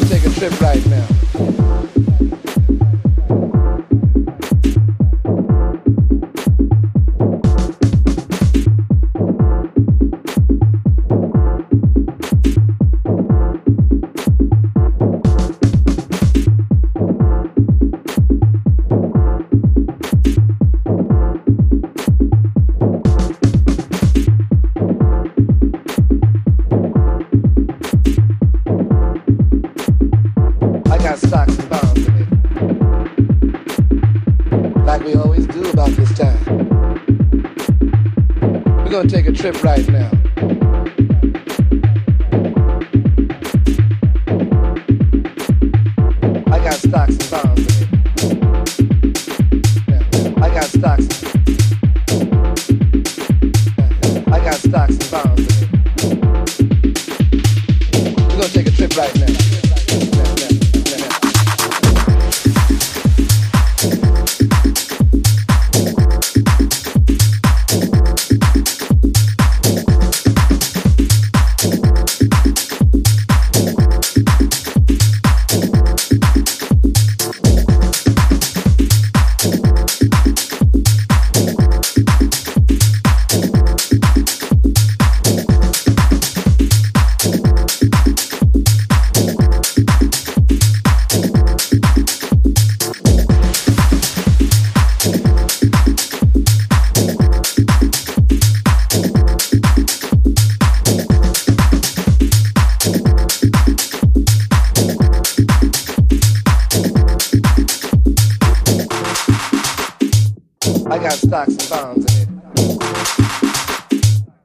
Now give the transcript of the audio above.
gonna take a trip right now. This time. We're gonna take a trip right now. I got stocks and bonds. I got stocks. I got stocks and bonds. We're gonna take a trip right now. I got stocks and bonds in it.